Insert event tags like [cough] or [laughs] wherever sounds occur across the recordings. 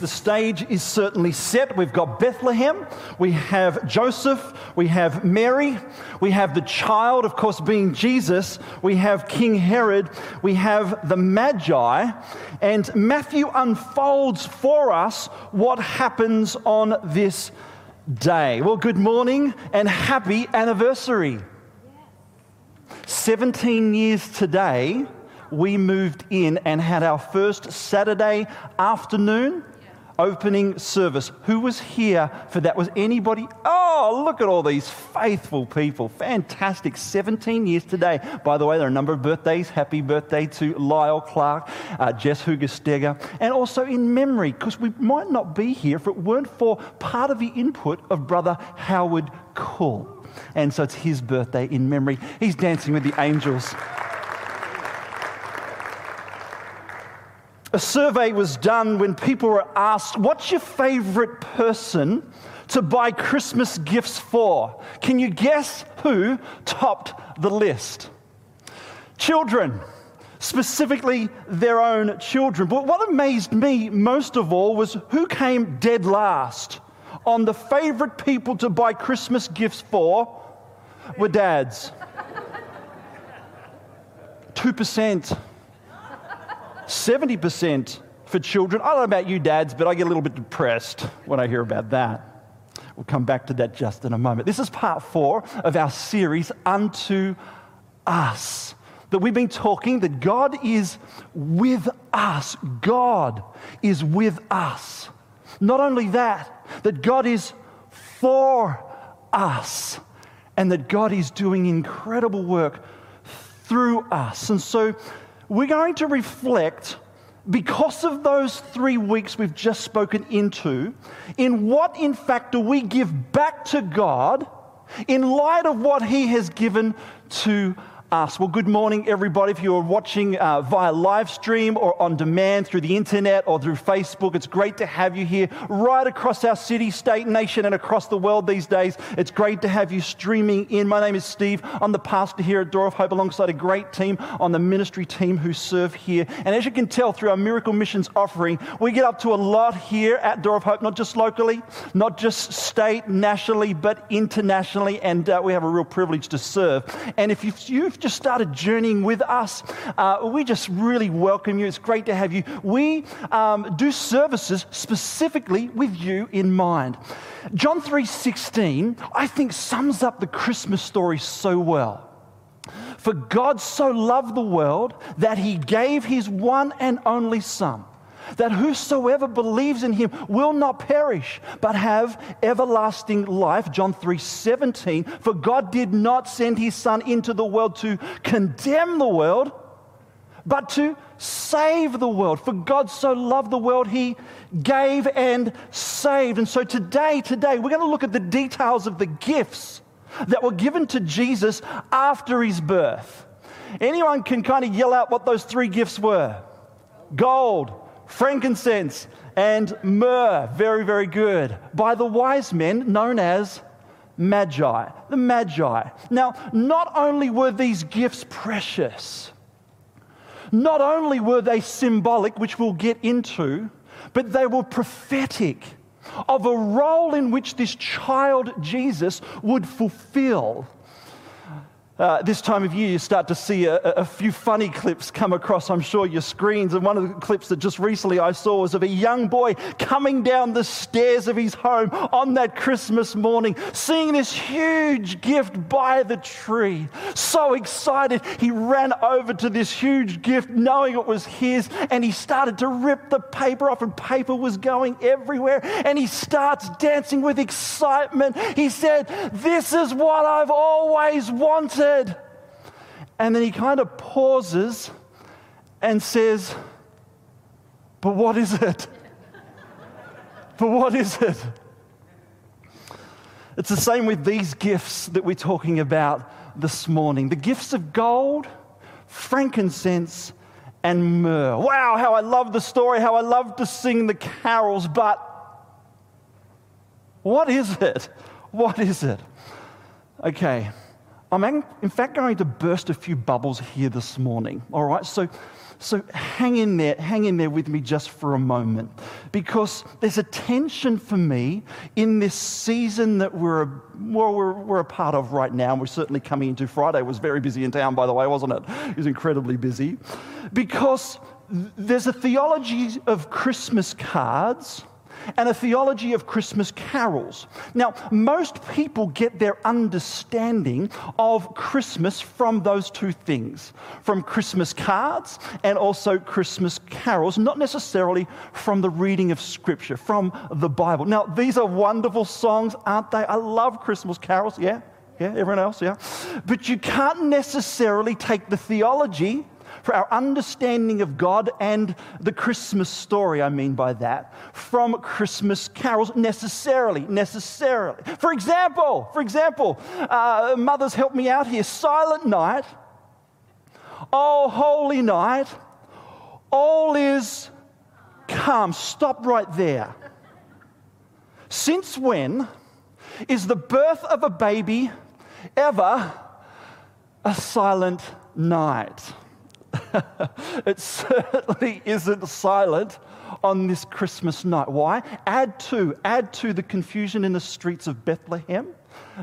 The stage is certainly set. We've got Bethlehem, we have Joseph, we have Mary, we have the child, of course, being Jesus, we have King Herod, we have the Magi, and Matthew unfolds for us what happens on this day. Well, good morning and happy anniversary. 17 years today, we moved in and had our first Saturday afternoon opening service. Who was here for that? Was anybody? Oh, look at all these faithful people. Fantastic. 17 years today. By the way, there are a number of birthdays. Happy birthday to Lyle Clark, uh, Jess Hugesteger, and also in memory, because we might not be here if it weren't for part of the input of Brother Howard Cool. And so it's his birthday in memory. He's dancing with the angels. A survey was done when people were asked, What's your favorite person to buy Christmas gifts for? Can you guess who topped the list? Children, specifically their own children. But what amazed me most of all was who came dead last on the favorite people to buy Christmas gifts for were dads. 2%. 70% for children. I don't know about you dads, but I get a little bit depressed when I hear about that. We'll come back to that just in a moment. This is part four of our series, Unto Us. That we've been talking that God is with us. God is with us. Not only that, that God is for us and that God is doing incredible work through us. And so we're going to reflect because of those three weeks we've just spoken into, in what in fact do we give back to God in light of what He has given to us. Well, good morning, everybody. If you're watching uh, via live stream or on demand through the internet or through Facebook, it's great to have you here right across our city, state, nation, and across the world these days. It's great to have you streaming in. My name is Steve. I'm the pastor here at Door of Hope alongside a great team on the ministry team who serve here. And as you can tell through our Miracle Missions offering, we get up to a lot here at Door of Hope, not just locally, not just state, nationally, but internationally. And uh, we have a real privilege to serve. And if you've just started journeying with us, uh, we just really welcome you. It's great to have you. We um, do services specifically with you in mind. John 3:16, I think, sums up the Christmas story so well. For God so loved the world that he gave his one and only Son that whosoever believes in him will not perish, but have everlasting life. John 3 17. For God did not send his Son into the world to condemn the world, but to save the world. For God so loved the world, he gave and saved. And so today, today, we're going to look at the details of the gifts that were given to Jesus after his birth. Anyone can kind of yell out what those three gifts were gold, frankincense, and myrrh. Very, very good. By the wise men known as Magi. The Magi. Now, not only were these gifts precious, not only were they symbolic, which we'll get into, but they were prophetic of a role in which this child Jesus would fulfill uh, this time of year, you start to see a, a, few funny clips come across, I'm sure, your screens. And one of the clips that just recently I saw was of a young boy coming down the stairs of his home on that Christmas morning, seeing this huge gift by the tree. So excited, he ran over to this huge gift, knowing it was his, and he started to rip the paper off, and paper was going everywhere. And he starts dancing with excitement. He said, This is what I've always wanted said. And then he kind of pauses and says, But what is it? [laughs] but what is it? It's the same with these gifts that we're talking about this morning the gifts of gold, frankincense, and myrrh. Wow, how I love the story, how I love to sing the carols, but what is it? What is it? Okay, I'm in fact going to burst a few bubbles here this morning. All right, so So hang in there, hang in there with me just for a moment, because there's a tension for me in this season that we're, well, we're, we're a part of right now. We're certainly coming into Friday. It was very busy in town, by the way, wasn't it? It was incredibly busy. Because there's a theology of Christmas cards and a theology of Christmas carols. Now, most people get their understanding of Christmas from those two things from Christmas cards and also Christmas carols, not necessarily from the reading of Scripture, from the Bible. Now, these are wonderful songs, aren't they? I love Christmas carols, yeah? Yeah, everyone else, yeah? But you can't necessarily take the theology for our understanding of God and the Christmas story, I mean by that, from Christmas carols necessarily, necessarily. For example, for example, uh, mothers help me out here. Silent night, oh holy night, all is calm. Stop right there. Since when is the birth of a baby ever a silent night? [laughs] it certainly isn't silent on this Christmas night. Why? Add to, add to the confusion in the streets of Bethlehem,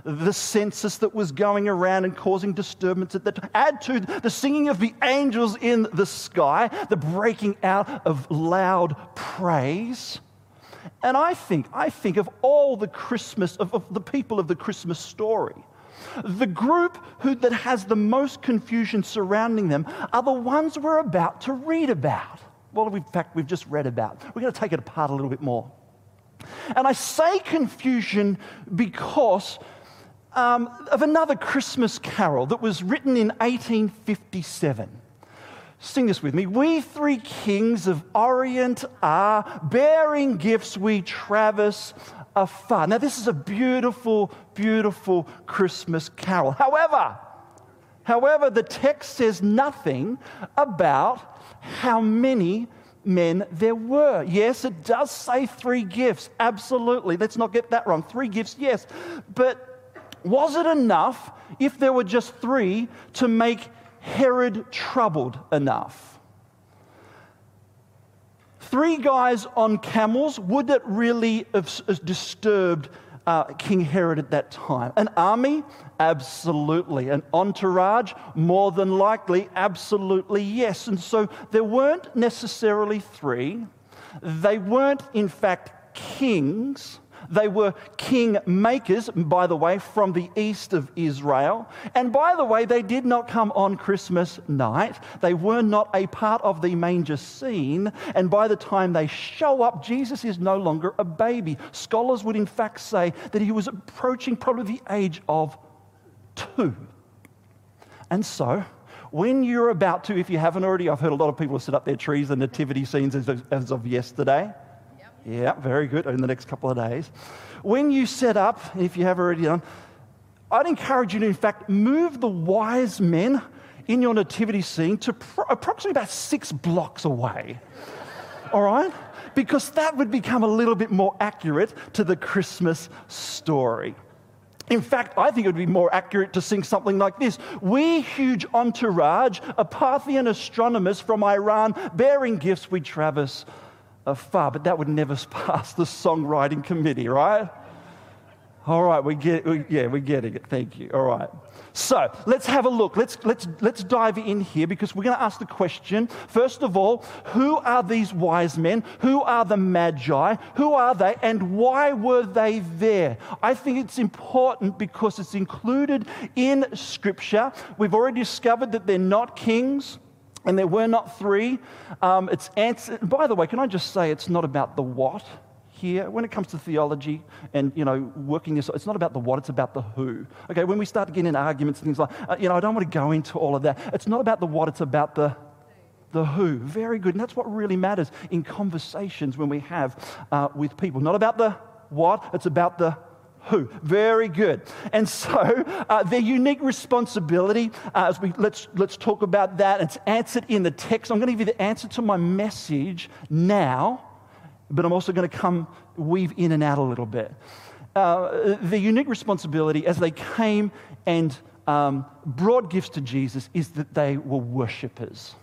the census that was going around and causing disturbance at that time. Add to the singing of the angels in the sky, the breaking out of loud praise. And I think, I think of all the Christmas, of, of the people of the Christmas story the group who, that has the most confusion surrounding them are the ones we're about to read about. Well, in fact, we've just read about. We're going to take it apart a little bit more. And I say confusion because um, of another Christmas carol that was written in 1857. Sing this with me. We three kings of Orient are, bearing gifts we traverse afar. Now, this is a beautiful, beautiful Christmas carol. However, however, the text says nothing about how many men there were. Yes, it does say three gifts. Absolutely. Let's not get that wrong. Three gifts, yes. But was it enough if there were just three to make Herod troubled enough? Three guys on camels, would it really have disturbed uh, King Herod at that time? An army? Absolutely. An entourage? More than likely, absolutely yes. And so there weren't necessarily three. They weren't, in fact, kings. They were king makers, by the way, from the east of Israel. And by the way, they did not come on Christmas night. They were not a part of the manger scene. And by the time they show up, Jesus is no longer a baby. Scholars would, in fact, say that he was approaching probably the age of two. And so, when you're about to, if you haven't already, I've heard a lot of people set up their trees and nativity scenes as of, as of yesterday. Yeah, very good. In the next couple of days. When you set up, if you have already done, I'd encourage you to, in fact, move the wise men in your nativity scene to pro- approximately about six blocks away. All right? Because that would become a little bit more accurate to the Christmas story. In fact, I think it would be more accurate to sing something like this We, huge entourage, a Parthian astronomers from Iran, bearing gifts we traverse afar, but that would never [laughs] pass the songwriting committee, right? All right, we get, we, yeah, we're getting it. Thank you. All right. So let's have a look. Let's, let's, let's dive in here because we're going to ask the question first of all, who are these wise men? Who are the magi? Who are they? And why were they there? I think it's important because it's included in Scripture. We've already discovered that they're not kings and there were not three. Um, it's answer, by the way, can I just say it's not about the what here. When it comes to theology and, you know, working this, it's not about the what, it's about the who. Okay, when we start getting in arguments and things like, uh, you know, I don't want to go into all of that. It's not about the what, it's about the the who. Very good. And that's what really matters in conversations when we have uh, with people. Not about the what, it's about the who. Very good. And so uh, their unique responsibility, uh, as we let's let's talk about that. It's answered in the text. I'm going to give you the answer to my message now, but I'm also going to come weave in and out a little bit. Uh, the unique responsibility as they came and um, brought gifts to Jesus is that they were worshippers.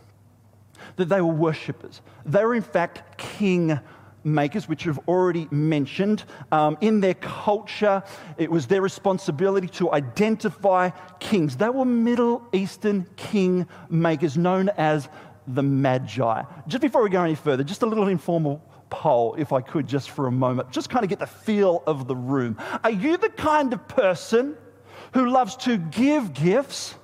that they were worshippers. They were, in fact, king makers, which we've already mentioned. Um, in their culture, it was their responsibility to identify kings. They were Middle Eastern king makers known as the Magi. Just before we go any further, just a little informal poll, if I could, just for a moment. Just kind of get the feel of the room. Are you the kind of person who loves to give gifts?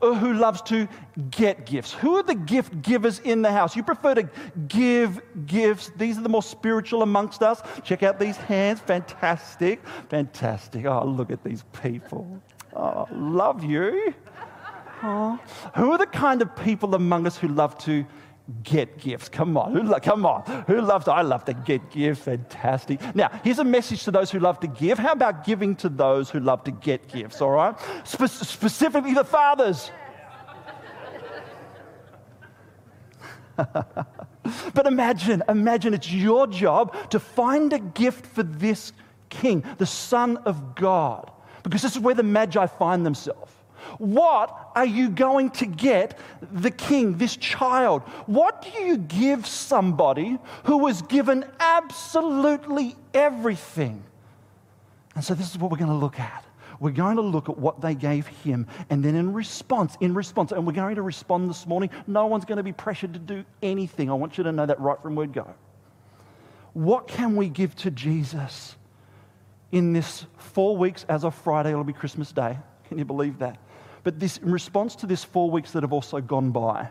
Or who loves to get gifts? Who are the gift givers in the house? You prefer to give gifts. These are the more spiritual amongst us. Check out these hands. Fantastic. Fantastic. Oh, look at these people. Oh, love you. Oh. Who are the kind of people among us who love to get gifts. Come on, who, come on. Who loves? I love to get gifts. Fantastic. Now, here's a message to those who love to give. How about giving to those who love to get gifts? All right, Spe- specifically the fathers. [laughs] but imagine, imagine it's your job to find a gift for this king, the Son of God, because this is where the Magi find themselves. What are you going to get the king, this child? What do you give somebody who was given absolutely everything? And so, this is what we're going to look at. We're going to look at what they gave him, and then in response, in response, and we're going to respond this morning. No one's going to be pressured to do anything. I want you to know that right from word go. What can we give to Jesus in this four weeks as of Friday? It'll be Christmas Day. Can you believe that? But this, in response to this four weeks that have also gone by,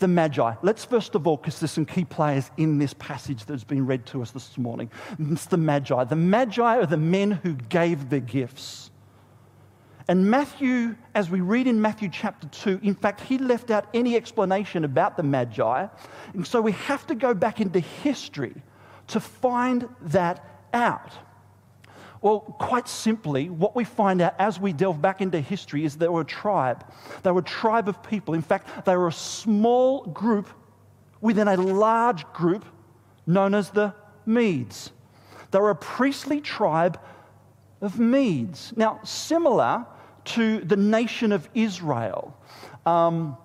the Magi. Let's first of all, because there's some key players in this passage that's been read to us this morning. It's the Magi. The Magi are the men who gave the gifts. And Matthew, as we read in Matthew chapter 2, in fact, he left out any explanation about the Magi. And so we have to go back into history to find that out. Well, quite simply, what we find out as we delve back into history is they were a tribe. They were a tribe of people. In fact, they were a small group within a large group known as the Medes. They were a priestly tribe of Medes. Now, similar to the nation of Israel. Um,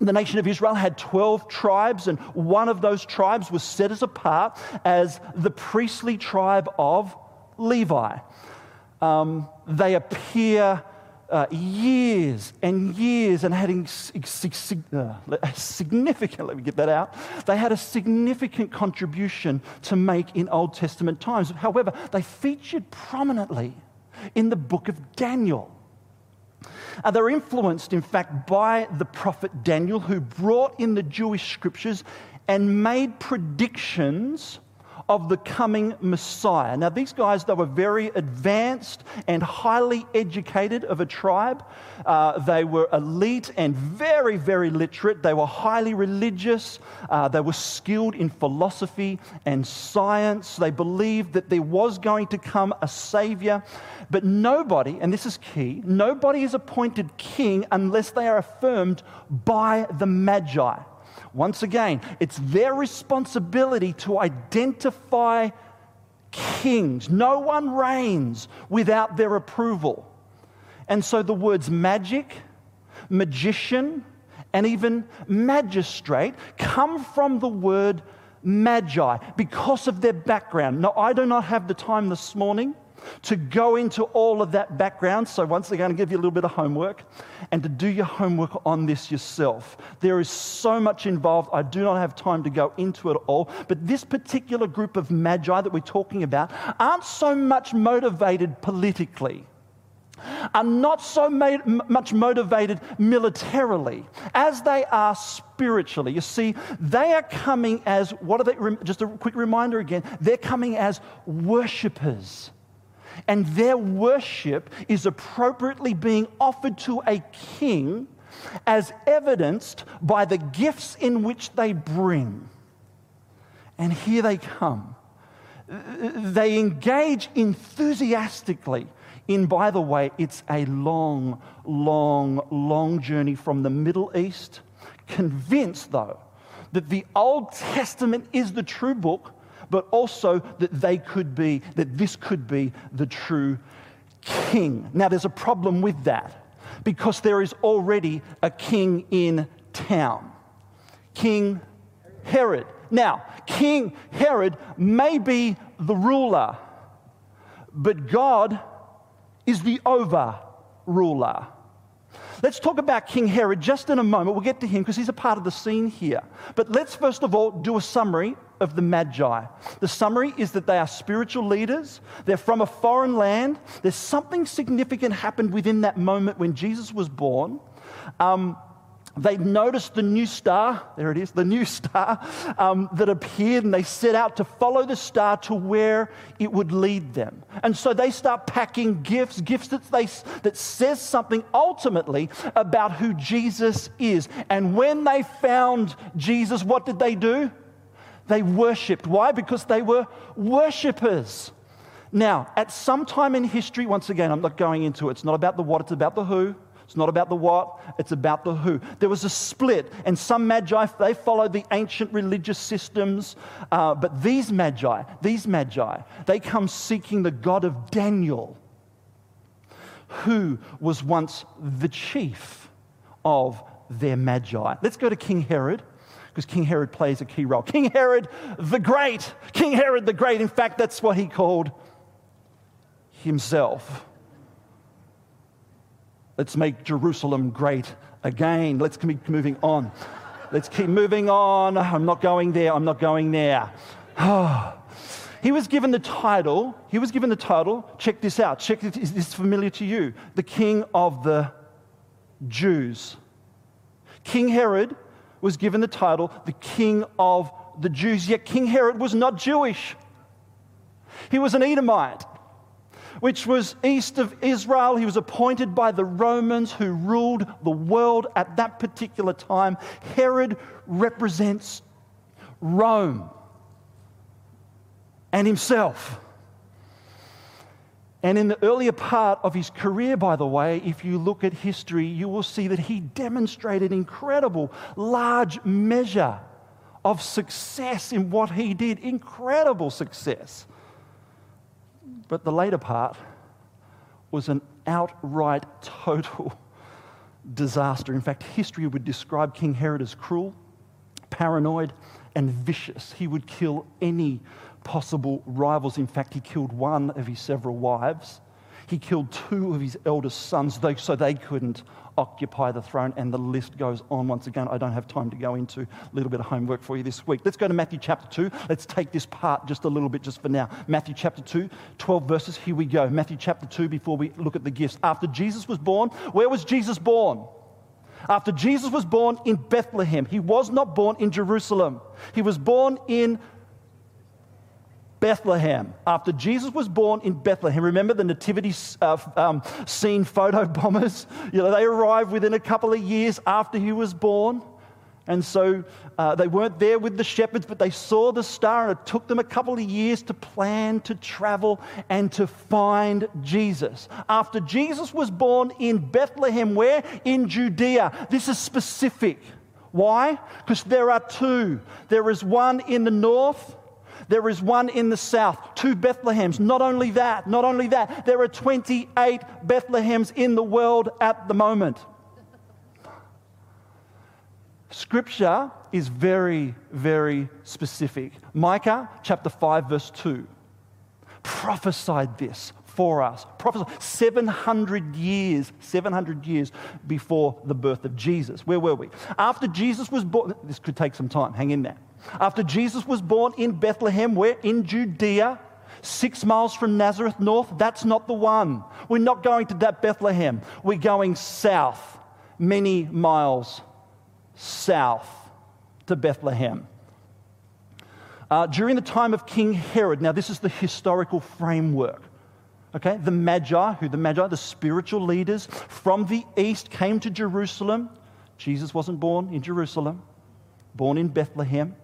the nation of Israel had 12 tribes, and one of those tribes was set as apart as the priestly tribe of Levi. Um, they appear uh, years and years and had uh, [laughs] significant, let me get that out, they had a significant contribution to make in Old Testament times. However, they featured prominently in the book of Daniel. Uh, they're influenced, in fact, by the prophet Daniel, who brought in the Jewish scriptures and made predictions of the coming Messiah. Now, these guys, they were very advanced and highly educated of a tribe. Uh, they were elite and very, very literate. They were highly religious. Uh, they were skilled in philosophy and science. They believed that there was going to come a savior. But nobody, and this is key, nobody is appointed king unless they are affirmed by the Magi. Once again, it's their responsibility to identify kings. No one reigns without their approval. And so the words magic, magician, and even magistrate come from the word magi because of their background. Now, I do not have the time this morning to go into all of that background. So, once going to give you a little bit of homework and to do your homework on this yourself. There is so much involved. I do not have time to go into it all. But this particular group of magi that we're talking about aren't so much motivated politically are not so made, much motivated militarily as they are spiritually. You see, they are coming as what are they? Just a quick reminder again they're coming as worshippers and their worship is appropriately being offered to a king as evidenced by the gifts in which they bring. And here they come. They engage enthusiastically in, by the way, it's a long, long, long journey from the Middle East, convinced, though, that the Old Testament is the true book but also that they could be, that this could be the true king. Now, there's a problem with that because there is already a king in town. King Herod. Now, King Herod may be the ruler, but God is the over ruler. Let's talk about King Herod just in a moment. We'll get to him because he's a part of the scene here. But let's first of all do a summary of the Magi. The summary is that they are spiritual leaders, they're from a foreign land. There's something significant happened within that moment when Jesus was born. Um, they noticed the new star, there it is, the new star um, that appeared, and they set out to follow the star to where it would lead them. And so they start packing gifts, gifts that, they, that says something ultimately about who Jesus is. And when they found Jesus, what did they do? They worshipped. Why? Because they were worshippers. Now, at some time in history, once again, I'm not going into it, it's not about the what, it's about the who. It's not about the what, it's about the who. There was a split, and some magi, they followed the ancient religious systems. Uh, but these magi, these magi, they come seeking the God of Daniel, who was once the chief of their magi. Let's go to King Herod because King Herod plays a key role. King Herod the Great. King Herod the Great. In fact, that's what he called himself. Let's make Jerusalem great again. Let's keep moving on. Let's keep moving on. I'm not going there. I'm not going there. [sighs] he was given the title. He was given the title. Check this out. Check this. Is this familiar to you? The King of the Jews. King Herod was given the title the King of the Jews. Yet King Herod was not Jewish. He was an Edomite which was east of Israel. He was appointed by the Romans who ruled the world at that particular time. Herod represents Rome and himself. And in the earlier part of his career, by the way, if you look at history, you will see that he demonstrated incredible, large measure of success in what he did. Incredible success. But the later part was an outright total [laughs] disaster. In fact, history would describe King Herod as cruel, paranoid, and vicious. He would kill any possible rivals. In fact, he killed one of his several wives. He killed two of his eldest sons so they couldn't occupy the throne, and the list goes on. Once again, I don't have time to go into a little bit of homework for you this week. Let's go to Matthew chapter 2. Let's take this part just a little bit just for now. Matthew chapter 2, 12 verses. Here we go. Matthew chapter 2, before we look at the gifts. After Jesus was born, where was Jesus born? After Jesus was born in Bethlehem, he was not born in Jerusalem. He was born in Bethlehem. After Jesus was born in Bethlehem, remember the nativity uh, um, scene photo bombers? [laughs] You know, they arrived within a couple of years after he was born. And so uh, they weren't there with the shepherds, but they saw the star, and it took them a couple of years to plan, to travel, and to find Jesus. After Jesus was born in Bethlehem, where? In Judea. This is specific. Why? Because there are two. There is one in the north there is one in the south, two Bethlehems. Not only that, not only that, there are 28 Bethlehems in the world at the moment. Scripture is very, very specific. Micah chapter 5, verse 2 prophesied this for us. Prophesied 700 years, 700 years before the birth of Jesus. Where were we? After Jesus was born, this could take some time, hang in there. After Jesus was born in Bethlehem, we're in Judea, six miles from Nazareth north. That's not the one. We're not going to that Bethlehem. We're going south, many miles south to Bethlehem. Uh, during the time of King Herod, now this is the historical framework. Okay, the Magi, who the Magi, the spiritual leaders from the east came to Jerusalem. Jesus wasn't born in Jerusalem, born in Bethlehem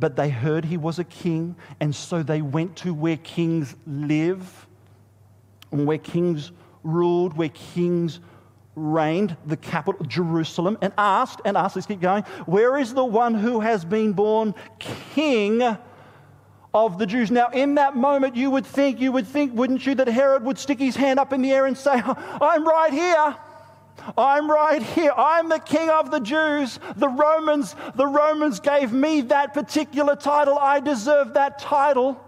but they heard he was a king, and so they went to where kings live and where kings ruled, where kings reigned, the capital, Jerusalem, and asked, and asked, let's keep going, where is the one who has been born king of the Jews? Now, in that moment, you would think, you would think, wouldn't you, that Herod would stick his hand up in the air and say, [laughs] I'm right here. I'm right here. I'm the king of the Jews. The Romans, the Romans gave me that particular title. I deserve that title.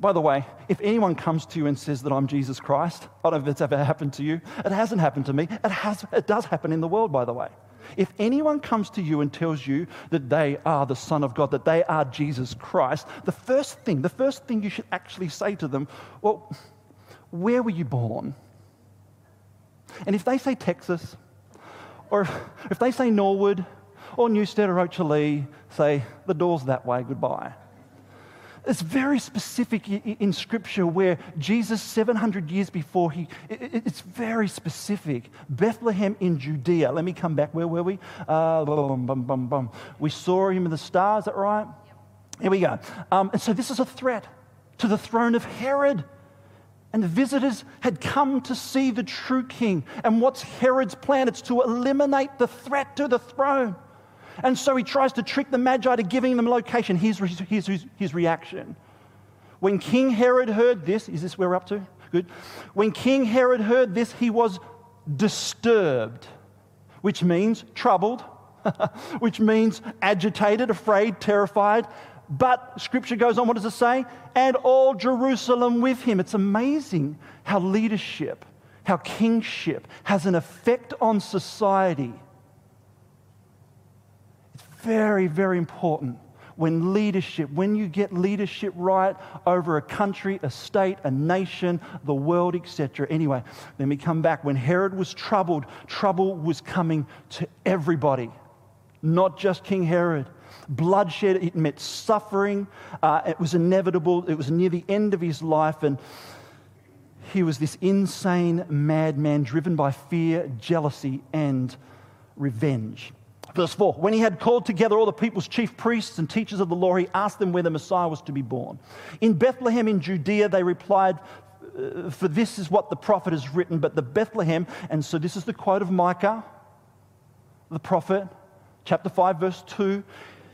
By the way, if anyone comes to you and says that I'm Jesus Christ, I don't know if it's ever happened to you. It hasn't happened to me. It, has, it does happen in the world, by the way. If anyone comes to you and tells you that they are the Son of God, that they are Jesus Christ, the first thing, the first thing you should actually say to them, well, where were you born? And if they say Texas, or if they say Norwood, or Newstead or Oakleigh, say, the door's that way, goodbye. It's very specific in Scripture where Jesus, 700 years before, he, it's very specific. Bethlehem in Judea. Let me come back. Where were we? Uh, bum, bum, bum, bum. We saw him in the stars, is that right? Here we go. Um, and so this is a threat to the throne of Herod. And the visitors had come to see the true king. And what's Herod's plan? It's to eliminate the threat to the throne. And so he tries to trick the Magi to giving them location. Here's, here's, here's his reaction. When King Herod heard this, is this where we're up to? Good. When King Herod heard this, he was disturbed, which means troubled, [laughs] which means agitated, afraid, terrified. But scripture goes on, what does it say? And all Jerusalem with him. It's amazing how leadership, how kingship has an effect on society very, very important when leadership, when you get leadership right over a country, a state, a nation, the world, etc. Anyway, let me come back. When Herod was troubled, trouble was coming to everybody, not just King Herod. Bloodshed, it meant suffering. Uh, it was inevitable. It was near the end of his life. And he was this insane madman driven by fear, jealousy, and revenge. Verse 4 When he had called together all the people's chief priests and teachers of the law, he asked them where the Messiah was to be born. In Bethlehem in Judea, they replied, uh, For this is what the prophet has written, but the Bethlehem, and so this is the quote of Micah, the prophet, chapter 5, verse 2.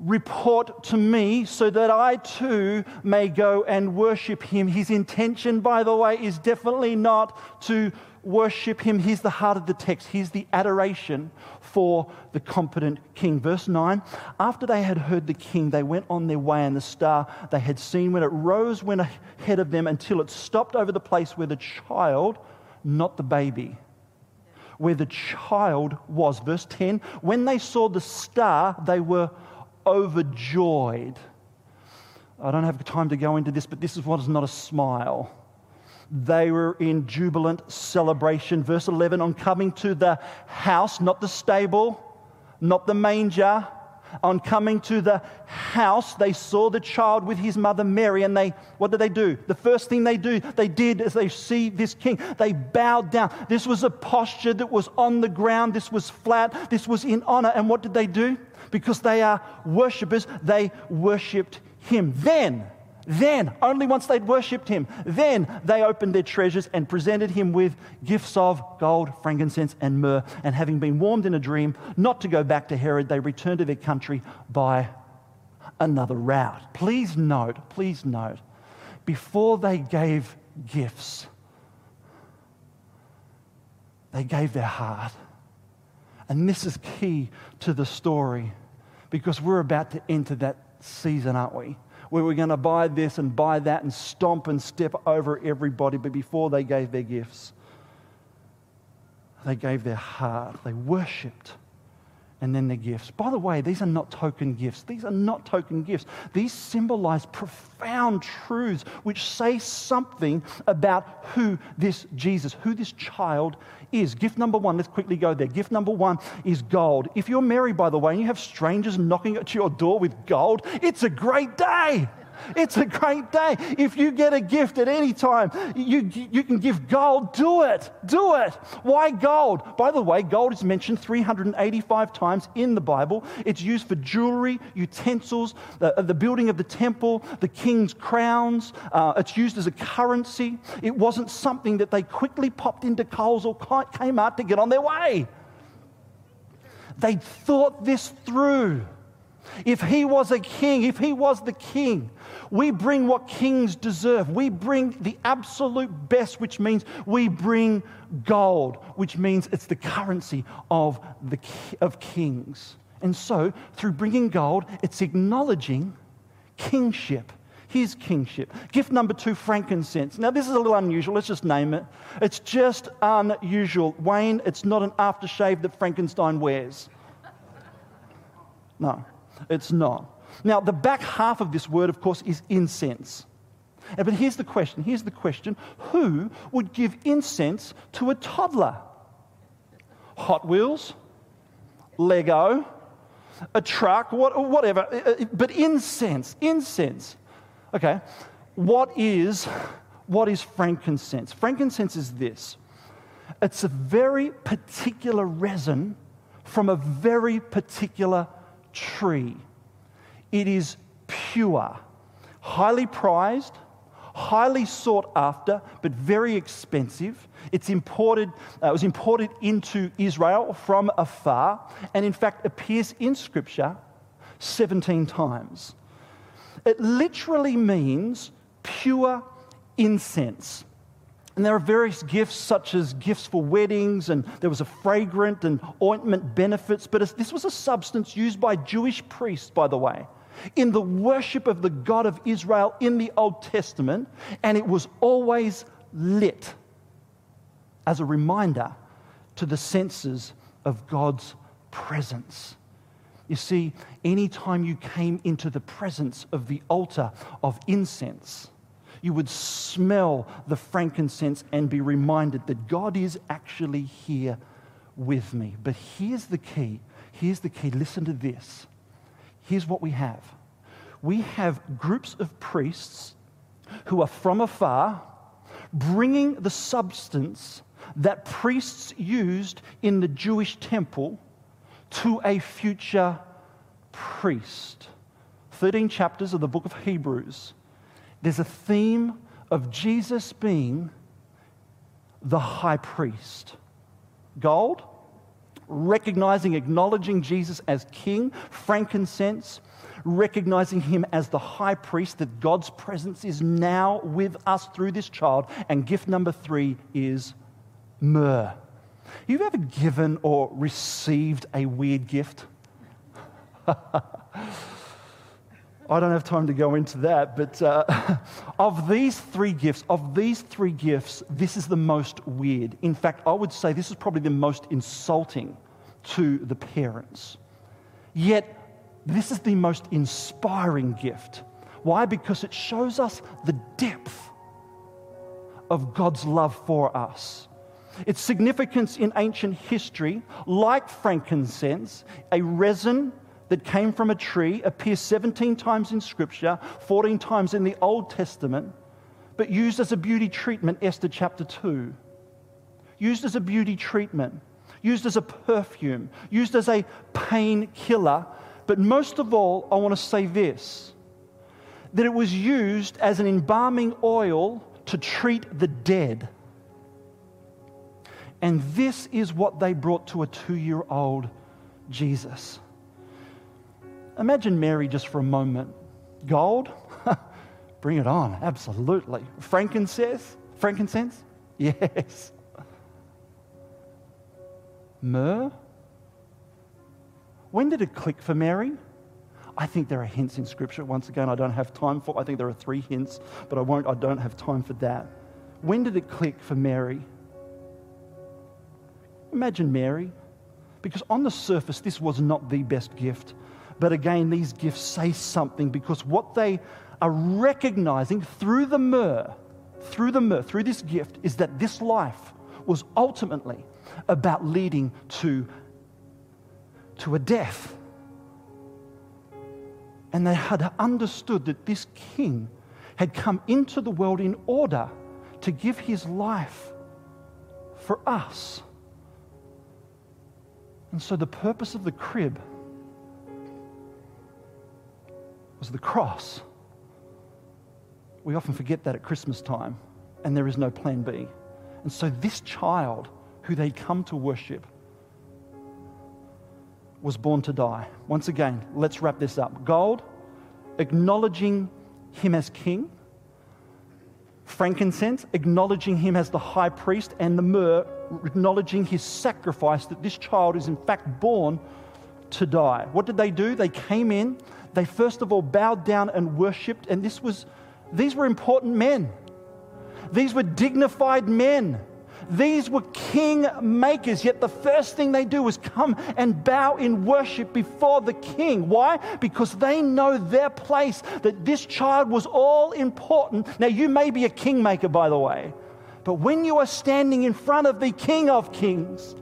report to me so that I too may go and worship him. His intention, by the way, is definitely not to worship him. Here's the heart of the text. Here's the adoration for the competent king. Verse 9 After they had heard the king, they went on their way, and the star they had seen when it rose went ahead of them until it stopped over the place where the child, not the baby, where the child was. Verse 10 When they saw the star, they were overjoyed. I don't have time to go into this, but this is what is not a smile. They were in jubilant celebration. Verse 11 on coming to the house, not the stable, not the manger, on coming to the house, they saw the child with his mother Mary, and they, what did they do? The first thing they do, they did as they see this king, they bowed down. This was a posture that was on the ground, this was flat, this was in honor. And what did they do? Because they are worshippers, they worshipped him. Then, then, only once they'd worshipped him, then they opened their treasures and presented him with gifts of gold, frankincense, and myrrh. And having been warned in a dream not to go back to Herod, they returned to their country by another route. Please note, please note, before they gave gifts, they gave their heart. And this is key to the story because we're about to enter that season, aren't we? Where we're going to buy this and buy that and stomp and step over everybody. But before they gave their gifts, they gave their heart, they worshiped and then the gifts. By the way, these are not token gifts. These are not token gifts. These symbolize profound truths which say something about who this Jesus, who this child is. Gift number one, let's quickly go there. Gift number one is gold. If you're married, by the way, and you have strangers knocking at your door with gold, it's a great day. It's a great day. If you get a gift at any time, you, you can give gold. Do it. Do it. Why gold? By the way, gold is mentioned 385 times in the Bible. It's used for jewelry, utensils, the, the building of the temple, the king's crowns. Uh, it's used as a currency. It wasn't something that they quickly popped into Coles or Kmart to get on their way. They thought this through. If he was a king, if he was the king, we bring what kings deserve. We bring the absolute best, which means we bring gold, which means it's the currency of, the, of kings. And so, through bringing gold, it's acknowledging kingship, his kingship. Gift number two, frankincense. Now, this is a little unusual. Let's just name it. It's just unusual. Wayne, it's not an aftershave that Frankenstein wears. No, it's not. Now, the back half of this word, of course, is incense. But here's the question here's the question who would give incense to a toddler? Hot Wheels? Lego? A truck? What, whatever. Uh, uh, but incense, incense. Okay, what is, what is frankincense? Frankincense is this it's a very particular resin from a very particular tree. It is pure, highly prized, highly sought after, but very expensive. It's imported, uh, it was imported into Israel from afar, and in fact appears in Scripture 17 times. It literally means pure incense. And there are various gifts, such as gifts for weddings, and there was a fragrant and ointment benefits. But this was a substance used by Jewish priests, by the way, in the worship of the God of Israel in the Old Testament, and it was always lit as a reminder to the senses of God's presence. You see, anytime you came into the presence of the altar of incense, you would smell the frankincense and be reminded that God is actually here with me. But here's the key. Here's the key. Listen to this. Here's what we have we have groups of priests who are from afar bringing the substance that priests used in the Jewish temple to a future priest. 13 chapters of the book of Hebrews. There's a theme of Jesus being the high priest. Gold, recognizing, acknowledging Jesus as king, frankincense, recognizing him as the high priest, that God's presence is now with us through this child. And gift number three is myrrh. You've ever given or received a weird gift? [laughs] I don't have time to go into that, but uh, [laughs] of these three gifts, of these three gifts, this is the most weird. In fact, I would say this is probably the most insulting to the parents. Yet, this is the most inspiring gift. Why? Because it shows us the depth of God's love for us. Its significance in ancient history, like frankincense, a resin that came from a tree appears 17 times in Scripture, 14 times in the Old Testament, but used as a beauty treatment, Esther chapter 2. Used as a beauty treatment, used as a perfume, used as a painkiller. But most of all, I want to say this that it was used as an embalming oil to treat the dead. And this is what they brought to a two year old Jesus. Imagine Mary just for a moment. Gold? [laughs] Bring it on, absolutely. Frankincense? Frankincense? [laughs] Yes. Myrrh? When did it click for Mary? I think there are hints in Scripture. Once again, I don't have time for. I think there are three hints, but I won't. I don't have time for that. When did it click for Mary? Imagine Mary, because on the surface, this was not the best gift. But again, these gifts say something because what they are recognizing through the myrrh, through the myrrh, through this gift, is that this life was ultimately about leading to, to a death. And they had understood that this king had come into the world in order to give his life for us. And so the purpose of the crib was the cross. We often forget that at Christmas time, and there is no plan B. And so this child who they'd come to worship was born to die. Once again, let's wrap this up. Gold, acknowledging him as king. Frankincense, acknowledging him as the high priest. And the myrrh, acknowledging his sacrifice that this child is in fact born to die. What did they do? They came in, they first of all bowed down and worshipped, and this was, these were important men. These were dignified men. These were king makers, yet the first thing they do is come and bow in worship before the king. Why? Because they know their place, that this child was all important. Now, you may be a kingmaker, by the way, but when you are standing in front of the king of kings,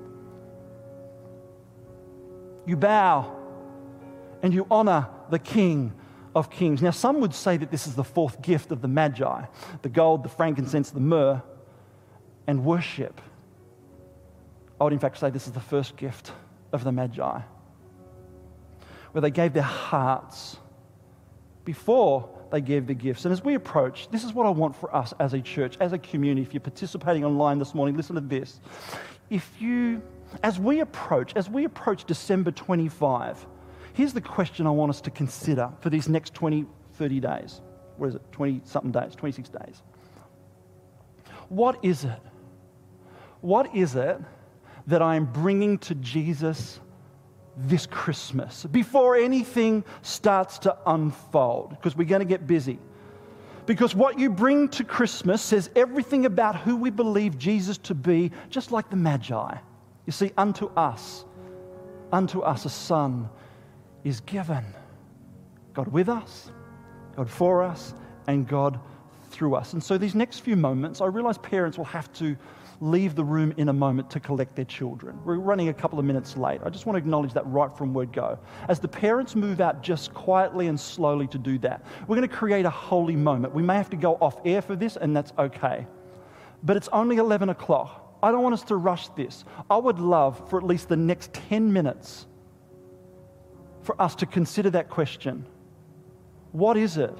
you bow and you honor the king of kings. Now, some would say that this is the fourth gift of the Magi the gold, the frankincense, the myrrh and worship. I would, in fact, say this is the first gift of the Magi, where they gave their hearts before they gave the gifts. And as we approach, this is what I want for us as a church, as a community. If you're participating online this morning, listen to this. If you, as we approach, as we approach December 25, here's the question I want us to consider for these next 20, 30 days. What is it? 20 something days, 26 days. What is it what is it that I am bringing to Jesus this Christmas before anything starts to unfold? Because we're going to get busy. Because what you bring to Christmas says everything about who we believe Jesus to be, just like the Magi. You see, unto us, unto us a son is given. God with us, God for us, and God through us. And so these next few moments, I realize parents will have to leave the room in a moment to collect their children. We're running a couple of minutes late. I just want to acknowledge that right from word go. As the parents move out just quietly and slowly to do that, we're going to create a holy moment. We may have to go off air for this, and that's okay. But it's only 11 o'clock. I don't want us to rush this. I would love for at least the next 10 minutes for us to consider that question What is it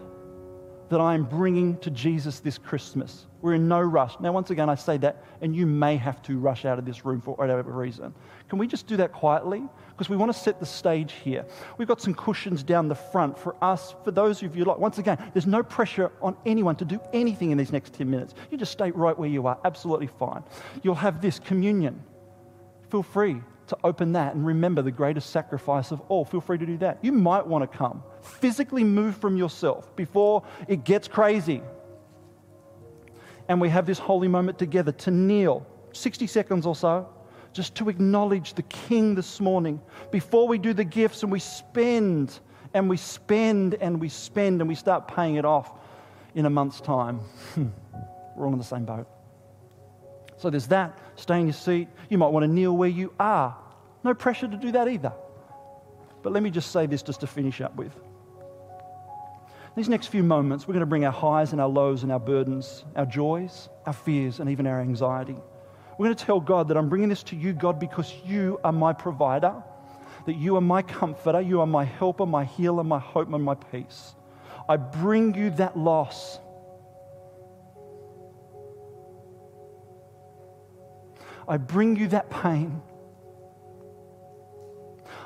that I am bringing to Jesus this Christmas? We're in no rush. Now, once again, I say that, and you may have to rush out of this room for whatever reason. Can we just do that quietly? Because we want to set the stage here. We've got some cushions down the front for us, for those of you like. Once again, there's no pressure on anyone to do anything in these next 10 minutes. You just stay right where you are, absolutely fine. You'll have this communion. Feel free to open that and remember the greatest sacrifice of all. Feel free to do that. You might want to come. Physically move from yourself before it gets crazy and we have this holy moment together to kneel 60 seconds or so just to acknowledge the King this morning before we do the gifts and we spend and we spend and we spend and we start paying it off in a month's time. [laughs] We're all in the same boat. So there's that. Stay in your seat. You might want to kneel where you are. No pressure to do that either. But let me just say this just to finish up with. These next few moments, we're going to bring our highs and our lows and our burdens, our joys, our fears, and even our anxiety. We're going to tell God that I'm bringing this to you, God, because you are my provider, that you are my comforter, you are my helper, my healer, my hope, and my peace. I bring you that loss. I bring you that pain.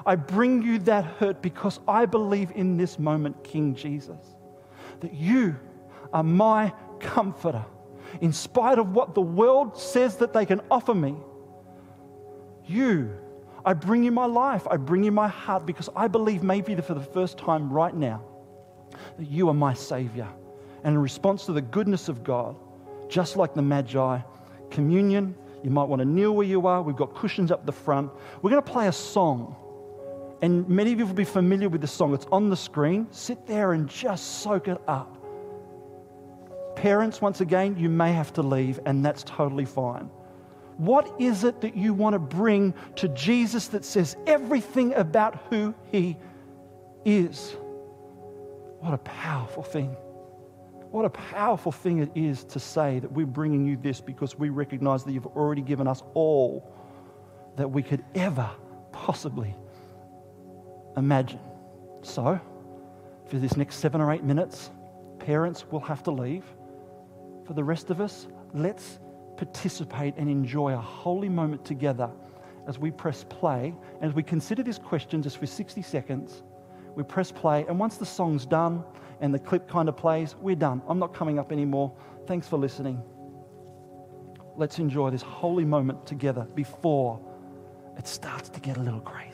I bring you that hurt because I believe in this moment, King Jesus that you are my comforter. In spite of what the world says that they can offer me, you, I bring you my life, I bring you my heart because I believe maybe for the first time right now that you are my Savior. And in response to the goodness of God, just like the Magi, communion, you might want to kneel where you are. We've got cushions up the front. We're going to play a song. And many of you will be familiar with the song. It's on the screen. Sit there and just soak it up. Parents, once again, you may have to leave, and that's totally fine. What is it that you want to bring to Jesus that says everything about who he is? What a powerful thing. What a powerful thing it is to say that we're bringing you this because we recognize that you've already given us all that we could ever possibly imagine. So, for this next seven or eight minutes, parents will have to leave. For the rest of us, let's participate and enjoy a holy moment together as we press play. And as we consider this question just for 60 seconds, we press play. And once the song's done, and the clip kind of plays, we're done. I'm not coming up anymore. Thanks for listening. Let's enjoy this holy moment together before it starts to get a little crazy.